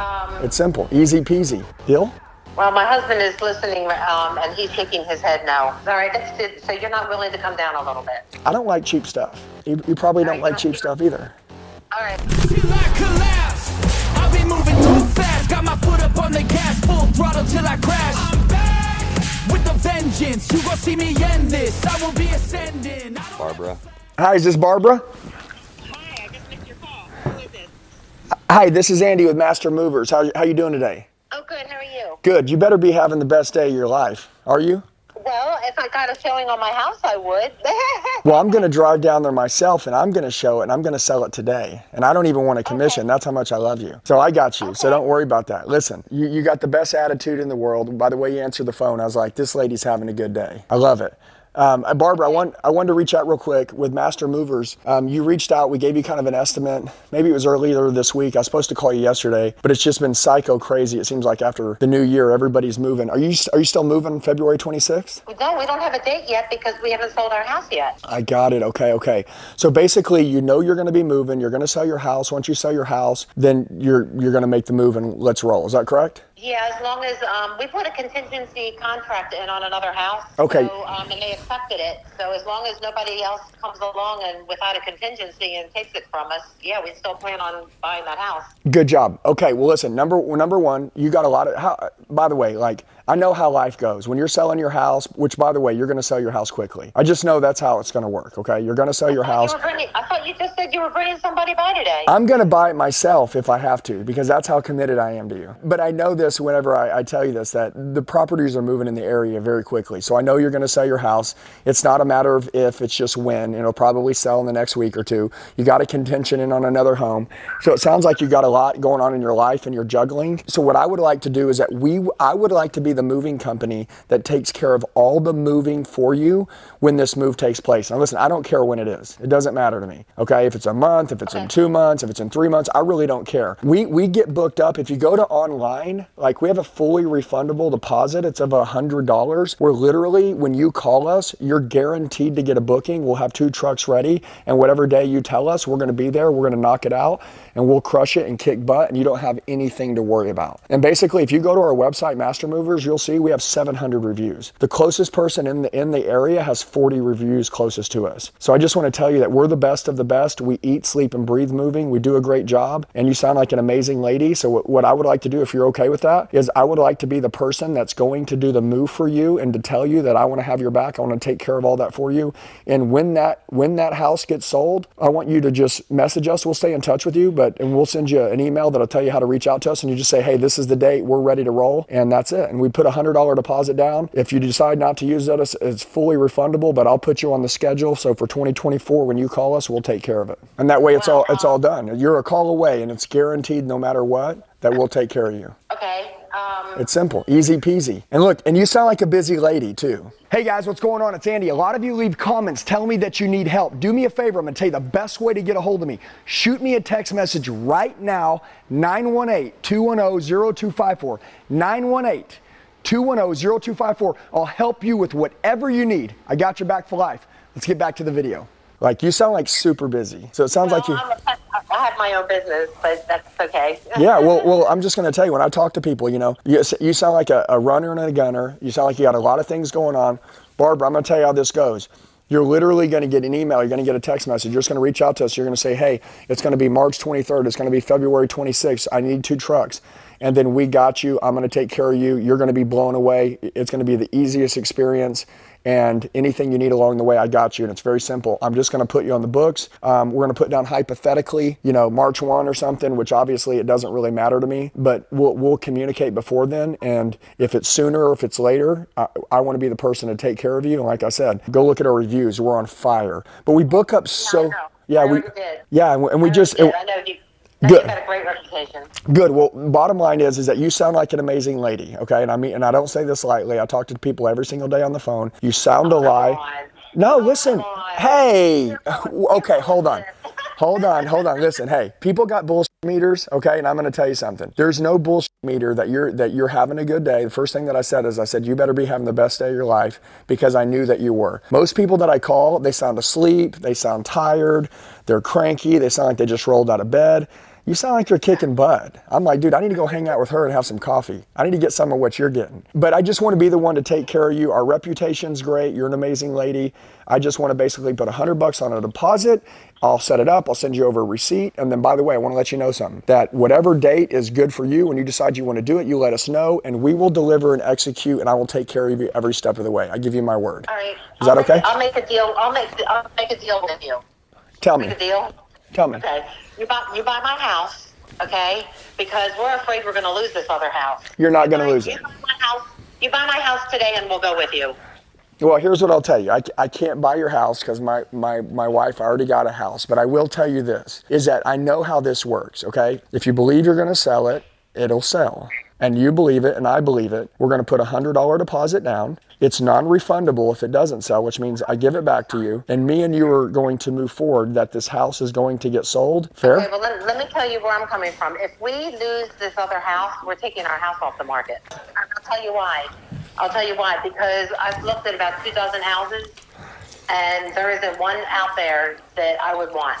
Um, It's simple, easy peasy. Deal? well, my husband is listening, um, and he's shaking his head no. All right, that's it. So you're not willing to come down a little bit. I don't like cheap stuff. You, you probably don't like cheap stuff either. All right. Till I collapse. I've been moving too fast. Got my foot up on the gas, full throttle till I crash. I'm back with a vengeance. You gon' see me end this. I will be ascending. Barbara. Hi, is this Barbara? Hi, I just missed your call. Who is this? Hi, this is Andy with Master Movers. How, how you doing today? Oh, good. How are you? Good. You better be having the best day of your life. Are you? Well, if I got a showing on my house, I would. Well, I'm going to drive down there myself and I'm going to show it and I'm going to sell it today. And I don't even want a commission. That's how much I love you. So I got you. So don't worry about that. Listen, you, you got the best attitude in the world. By the way you answered the phone, I was like, this lady's having a good day. I love it. Um, Barbara, I want I wanted to reach out real quick with Master Movers. Um, you reached out. We gave you kind of an estimate. Maybe it was earlier this week. I was supposed to call you yesterday, but it's just been psycho crazy. It seems like after the new year, everybody's moving. Are you are you still moving February 26th? no, we don't have a date yet because we haven't sold our house yet. I got it. Okay, okay. So basically, you know you're going to be moving. You're going to sell your house. Once you sell your house, then you're you're going to make the move and let's roll. Is that correct? Yeah, as long as um, we put a contingency contract in on another house. Okay. So, um, and they accepted it. So as long as nobody else comes along and without a contingency and takes it from us, yeah, we still plan on buying that house. Good job. Okay. Well, listen. Number number one, you got a lot of. How, by the way, like I know how life goes. When you're selling your house, which by the way, you're going to sell your house quickly. I just know that's how it's going to work. Okay. You're going to sell your house. You bringing, I thought you just said you were bringing somebody by today. I'm going to buy it myself if I have to because that's how committed I am to you. But I know this whenever I, I tell you this that the properties are moving in the area very quickly. So I know you're going to sell your house. It's not a matter of if, it's just when. It'll probably sell in the next week or two. You got a contention in on another home. So it sounds like you got a lot going on in your life and you're juggling. So what I would like to do is that we I would like to be the moving company that takes care of all the moving for you when this move takes place. Now listen, I don't care when it is. It doesn't matter to me. Okay? If it's a month, if it's in 2 months, if it's in 3 months, I really don't care. We we get booked up if you go to online, like we have a fully refundable deposit. It's of a $100. Where literally when you call us, you're guaranteed to get a booking. We'll have two trucks ready and whatever day you tell us, we're going to be there. We're going to knock it out and we'll crush it and kick butt and you don't have anything to worry about. And basically, if you go to our website Master Movers, you'll see we have 700 reviews. The closest person in the in the area has 40 reviews closest to us. So I just want to tell you that we're the best of the best. We eat, sleep and breathe moving. We do a great job and you sound like an amazing lady. So what I would like to do if you're okay with that is I would like to be the person that's going to do the move for you and to tell you that I want to have your back. I want to take care of all that for you. And when that when that house gets sold, I want you to just message us. We'll stay in touch with you, but and we'll send you an email that'll tell you how to reach out to us and you just say, "Hey, this is the date. We're ready to roll." And that's it. And we put a $100 deposit down. If you decide not to use that, it's, it's fully refundable, but I'll put you on the schedule. So for 2024 when you call us, we'll take care of it. And that way it's all it's all done. You're a call away and it's guaranteed no matter what that we'll take care of you. okay. Um, It's simple, easy peasy. And look, and you sound like a busy lady too. Hey guys, what's going on? It's Andy. A lot of you leave comments telling me that you need help. Do me a favor, I'm gonna tell you the best way to get a hold of me. Shoot me a text message right now, 918 210 0254. 918 210 0254. I'll help you with whatever you need. I got your back for life. Let's get back to the video. Like, you sound like super busy. So it sounds like you. A, I have my own business, but that's okay. Yeah, well, well, I'm just going to tell you when I talk to people, you know, you, you sound like a, a runner and a gunner. You sound like you got a lot of things going on. Barbara, I'm going to tell you how this goes. You're literally going to get an email. You're going to get a text message. You're just going to reach out to us. You're going to say, hey, it's going to be March 23rd. It's going to be February 26th. I need two trucks. And then we got you. I'm going to take care of you. You're going to be blown away. It's going to be the easiest experience and anything you need along the way, I got you. And it's very simple. I'm just going to put you on the books. Um, we're going to put down hypothetically, you know, March 1 or something, which obviously it doesn't really matter to me, but we'll, we'll communicate before then. And if it's sooner or if it's later, I, I want to be the person to take care of you. And like I said, go look at our reviews. We're on fire. But we book up so. Yeah, we. did. Yeah, and we, and we just. did. I know you. Good. You've got a great reputation. Good. Well, bottom line is, is that you sound like an amazing lady. Okay, and I mean, and I don't say this lightly. I talk to people every single day on the phone. You sound a lie. No, Come listen. Hey. Okay, hold on. Hold on, hold on. Listen, hey, people got bullshit meters, okay? And I'm going to tell you something. There's no bullshit meter that you're that you're having a good day. The first thing that I said is I said you better be having the best day of your life because I knew that you were. Most people that I call, they sound asleep, they sound tired, they're cranky, they sound like they just rolled out of bed. You sound like you're kicking butt. I'm like, dude, I need to go hang out with her and have some coffee. I need to get some of what you're getting. But I just want to be the one to take care of you. Our reputation's great. You're an amazing lady. I just want to basically put a hundred bucks on a deposit. I'll set it up. I'll send you over a receipt. And then, by the way, I want to let you know something that whatever date is good for you, when you decide you want to do it, you let us know and we will deliver and execute and I will take care of you every step of the way. I give you my word. All right. Is I'll that make- okay? I'll make a deal. I'll make. I'll make a deal with you. Tell me. Make a deal. Tell me. Okay. You buy. You buy my house. Okay. Because we're afraid we're going to lose this other house. You're not gonna buy- lose you it. buy my house. You buy my house today, and we'll go with you. Well, here's what I'll tell you. I, I can't buy your house because my, my, my wife already got a house. But I will tell you this is that I know how this works, okay? If you believe you're going to sell it, it'll sell. And you believe it, and I believe it. We're going to put a $100 deposit down. It's non refundable if it doesn't sell, which means I give it back to you. And me and you are going to move forward that this house is going to get sold. Fair? Okay. Well, let, let me tell you where I'm coming from. If we lose this other house, we're taking our house off the market. I'll tell you why. I'll tell you why. Because I've looked at about 2,000 houses, and there isn't one out there that I would want.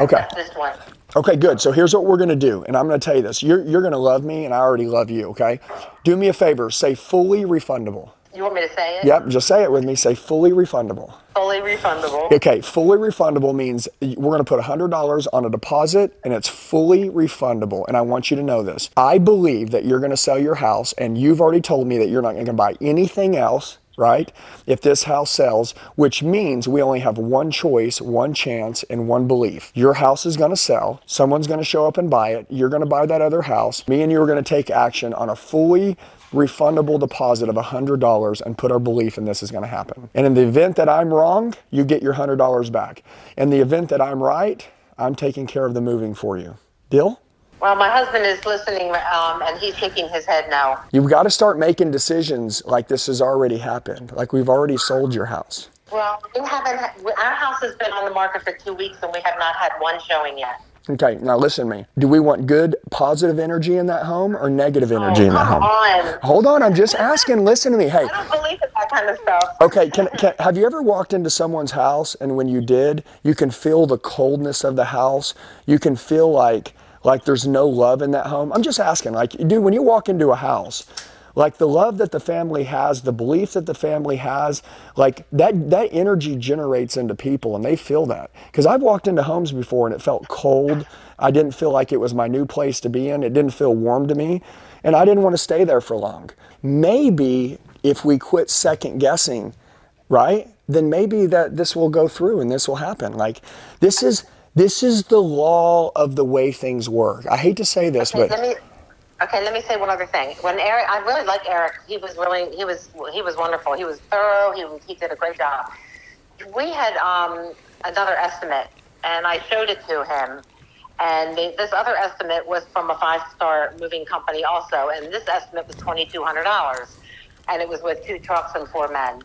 Okay. Except this one. Okay, good. So here's what we're going to do. And I'm going to tell you this. You're, you're going to love me, and I already love you, okay? Do me a favor. Say fully refundable. You want me to say it? Yep, just say it with me. Say fully refundable. Fully refundable. Okay, fully refundable means we're going to put $100 on a deposit and it's fully refundable. And I want you to know this. I believe that you're going to sell your house, and you've already told me that you're not going to buy anything else, right? If this house sells, which means we only have one choice, one chance, and one belief. Your house is going to sell. Someone's going to show up and buy it. You're going to buy that other house. Me and you are going to take action on a fully refundable deposit of $100 and put our belief in this is going to happen. And in the event that I'm wrong, you get your $100 back. In the event that I'm right, I'm taking care of the moving for you. Deal? Well, my husband is listening, um, and he's shaking his head now. You've got to start making decisions like this has already happened, like we've already sold your house. Well, we haven't. Our house has been on the market for two weeks, and we have not had one showing yet. Okay, now listen to me. Do we want good, positive energy in that home or negative energy in that Oh, home? on. Hold on, I'm just asking. Listen to me. Hey, I don't believe in that kind of stuff. Okay, can, can, have you ever walked into someone's house and when you did, you can feel the coldness of the house? You can feel like like there's no love in that home? I'm just asking, like, dude, when you walk into a house, like the love that the family has, the belief that the family has, like that that energy generates into people and they feel that. Because I've walked into homes before and it felt cold. I didn't feel like it was my new place to be in. It didn't feel warm to me. And I didn't want to stay there for long. Maybe if we quit second guessing right then maybe that this will go through and this will happen like this is this is the law of the way things work i hate to say this Okay, but let me. Okay, let me say one other thing. When Eric, I really like Eric. He was really, he was, he was wonderful. He was thorough. He he did a great job. We had um, another estimate, and I showed it to him. And the, this other estimate was from a five-star moving company also, and this estimate was twenty-two hundred dollars, and it was with two trucks and four men.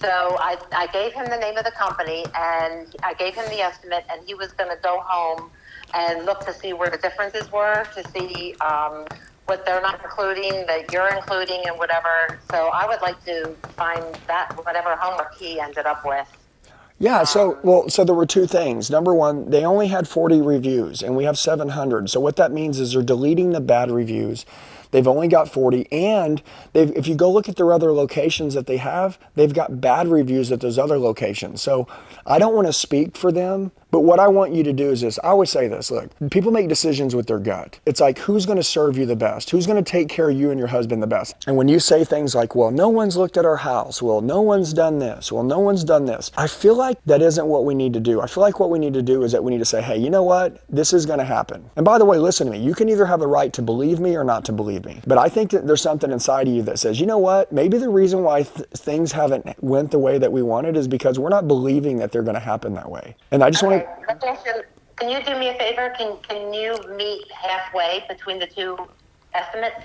So I, I gave him the name of the company, and I gave him the estimate, and he was going to go home and look to see where the differences were, to see um, what they're not including, that you're including, and whatever. So I would like to find that whatever homework he ended up with. yeah so well so there were two things number one they only had 40 reviews and we have 700 so what that means is they're deleting the bad reviews they've only got 40 and if you go look at their other locations that they have they've got bad reviews at those other locations so i don't want to speak for them but what I want you to do is this. I always say this look, people make decisions with their gut. It's like, who's going to serve you the best? Who's going to take care of you and your husband the best? And when you say things like, well, no one's looked at our house. Well, no one's done this. Well, no one's done this. I feel like that isn't what we need to do. I feel like what we need to do is that we need to say, hey, you know what? This is going to happen. And by the way, listen to me. You can either have the right to believe me or not to believe me. But I think that there's something inside of you that says, you know what? Maybe the reason why th- things haven't went the way that we wanted is because we're not believing that they're going to happen that way. And I just want to Okay, ask you- Can you do me a favor? Can Can you meet halfway between the two estimates?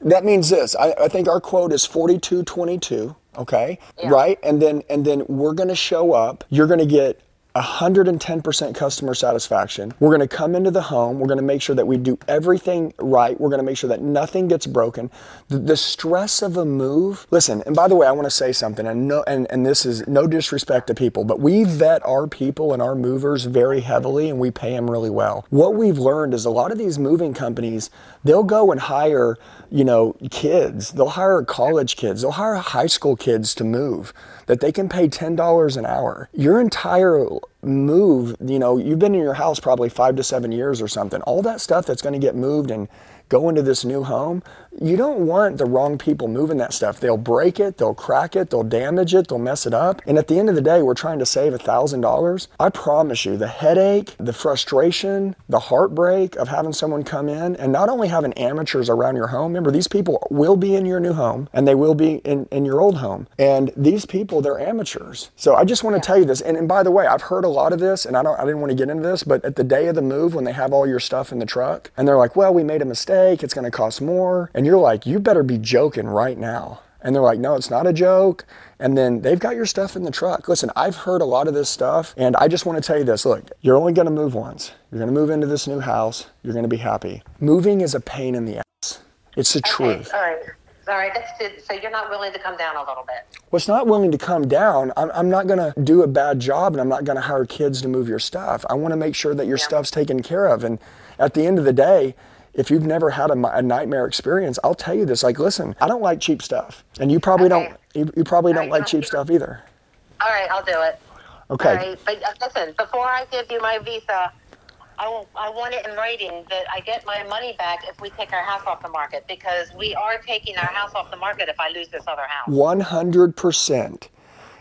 That means this. I, I think our quote is 4222, okay? Yeah. Right? And then and then we're going to show up. You're going to get 110% customer satisfaction. We're going to come into the home. We're going to make sure that we do everything right. We're going to make sure that nothing gets broken. The, the stress of a move. Listen, and by the way, I want to say something, and no, and, and this is no disrespect to people, but we vet our people and our movers very heavily, and we pay them really well. What we've learned is a lot of these moving companies, they'll go and hire, you know, kids. They'll hire college kids. They'll hire high school kids to move that they can pay $10 an hour. Your entire move, you know, you've been in your house probably five to seven years or something. All that stuff that's going to get moved and go into this new home, you don't want the wrong people moving that stuff. They'll break it, they'll crack it, they'll damage it, they'll mess it up. And at the end of the day, we're trying to save $1,000. I promise you, the headache, the frustration, the heartbreak of having someone come in and not only having amateurs around your home, remember, these people will be in your new home and they will be in, in your old home. And these people, they're amateurs. So I just want to tell you this. And, and by the way, I've heard a lot of this and I don't I didn't want to get into this, but at the day of the move, when they have all your stuff in the truck and they're like, well, we made a mistake it's going to cost more. And you're like, you better be joking right now. And they're like, no, it's not a joke. And then they've got your stuff in the truck. Listen, I've heard a lot of this stuff, and I just want to tell you this look, you're only going to move once. You're going to move into this new house. You're going to be happy. Moving is a pain in the ass. It's the Okay, truth. all right. All right, that's. So you're not willing to come down a little bit. Well, it's not willing to come down. I'm, I'm not going to do a bad job and I'm not going to hire kids to move your stuff. I want to make sure that your Yeah. stuff's taken care of. And at the end of the day, if you've never had a, a nightmare experience, I'll tell you this. Like, listen, I don't like cheap stuff. And you probably Okay. don't, you, you probably don't Alright, like cheap stuff either. All right, I'll do it. Okay. All right, but uh, listen, before I give you my visa, I, will, I want it in writing that I get my money back if we take our house off the market because we are taking our house off the market if I lose this other house. 100%.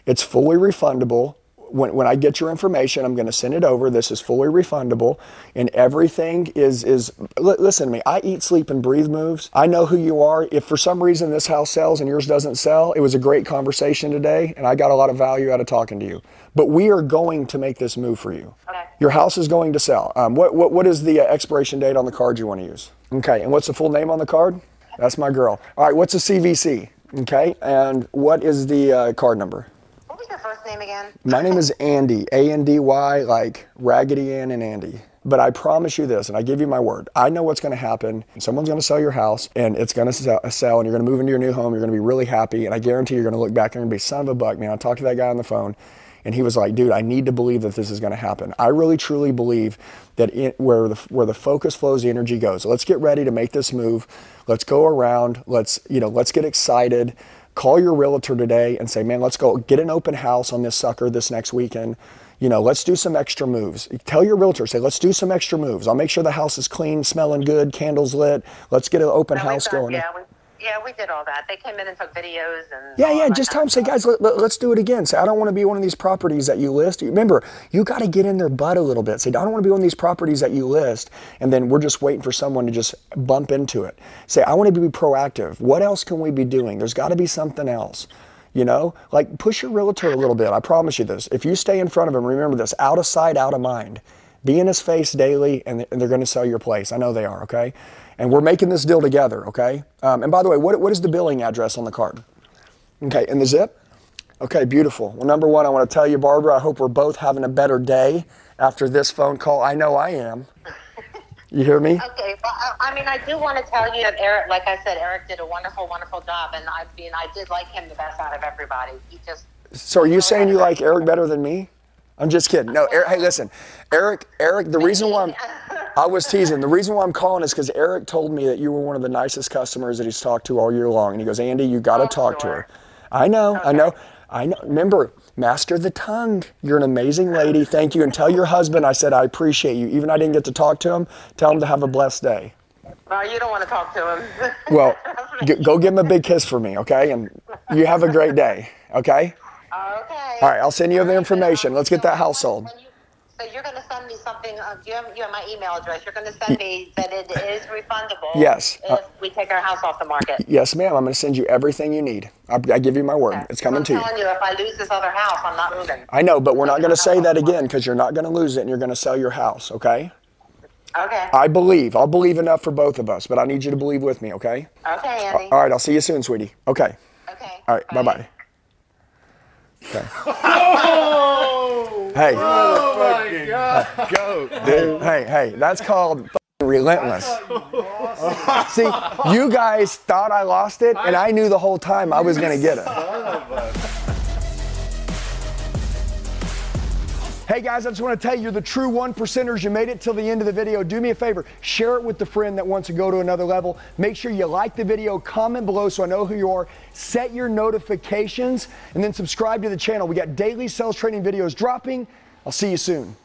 It's fully refundable. When, when I get your information, I'm going to send it over. This is fully refundable, and everything is is. li- listen to me. I eat, sleep, and breathe moves. I know who you are. If for some reason this house sells and yours doesn't sell, it was a great conversation today, and I got a lot of value out of talking to you. But we are going to make this move for you. Okay. Your house is going to sell. Um, what, what what is the uh, expiration date on the card you want to use? Okay, and what's the full name on the card? That's my girl. All right, what's the CVC? Okay, and what is the uh, card number? What was your first name again? My name is Andy, A N D Y, like Raggedy Ann and Andy. But I promise you this, and I give you my word. I know what's going to happen. Someone's going to sell your house, and it's going to sell, and you're going to move into your new home. You're going to be really happy, and I guarantee you're going to look back and be son of a buck, man. I talked to that guy on the phone, and he was like, "Dude, I need to believe that this is going to happen. I really, truly believe that it, where the where the focus flows, the energy goes. Let's get ready to make this move. Let's go around. Let's you know, let's get excited." Call your realtor today and say, man, let's go get an open house on this sucker this next weekend. You know, let's do some extra moves. Tell your realtor, say, let's do some extra moves. I'll make sure the house is clean, smelling good, candles lit. Let's get an open No, house going. Yeah, yeah, we did all that. They came in and took videos and. Yeah, yeah. Just tell them, say, guys, let, us do it again. Say, I don't want to be one of these properties that you list. Remember, you got to get in their butt a little bit. Say, I don't want to be one of these properties that you list, and then we're just waiting for someone to just bump into it. Say, I want to be proactive. What else can we be doing? There's got to be something else. You know, like push your realtor a little bit. I promise you this. If you stay in front of them, remember this: out of sight, out of mind. Be in his face daily, and they're going to sell your place. I know they are. Okay, and we're making this deal together. Okay. Um, and by the way, what what is the billing address on the card? Okay, and the zip? Okay, beautiful. Well, number one, I want to tell you, Barbara, I hope we're both having a better day after this phone call. I know I am. You hear me? Okay, well, I, I mean, I do want to tell you that Eric, like I said, Eric did a wonderful, wonderful job, and I mean, I did like him the best out of everybody. He just, So are you saying you like Eric better than me? I'm just kidding. No, Eric, hey, listen, Eric, Eric, the reason why I'm, I was teasing, the reason why I'm calling is because Eric told me that you were one of the nicest customers that he's talked to all year long. And he goes, Andy, you got to Oh, talk to her. I know, I know, I know. Remember, master the tongue. You're an amazing lady. Thank you. And tell your husband I said I appreciate you. Even I didn't get to talk to him, tell him to have a blessed day. well, you don't want to talk to him. Well, g- go give him a big kiss for me, okay? And you have a great day, okay? Okay. All right, I'll send you the information. Let's get that house sold. you- So you're going to send me something. Uh, you, have, you have my email address. You're going to send me that it is refundable. Yes, If uh, we take our house off the market. Yes, ma'am. I'm going to send you everything you need. I, I give you my word. It's coming I'm to you. telling you, if I lose this other house, I'm not moving. I know, but we're not going to say that again because you're not going to lose it and you're going to sell your house, okay? Okay. I believe. I'll believe enough for both of us, but I need you to believe with me, okay? okay, Andy. All right, I'll see you soon, sweetie. Okay. Okay. All right, bye bye. Okay. Oh! Hey, Fucking goat. dude, hey, hey, that's called relentless. See, you guys thought I lost it, and I knew the whole time I was gonna get it. Hey guys, I just want to tell you, you're the true one percenters. You made it till the end of the video. Do me a favor, share it with the friend that wants to go to another level. Make sure you like the video, comment below so I know who you are. Set your notifications, and then subscribe to the channel. We got daily sales training videos dropping. I'll see you soon.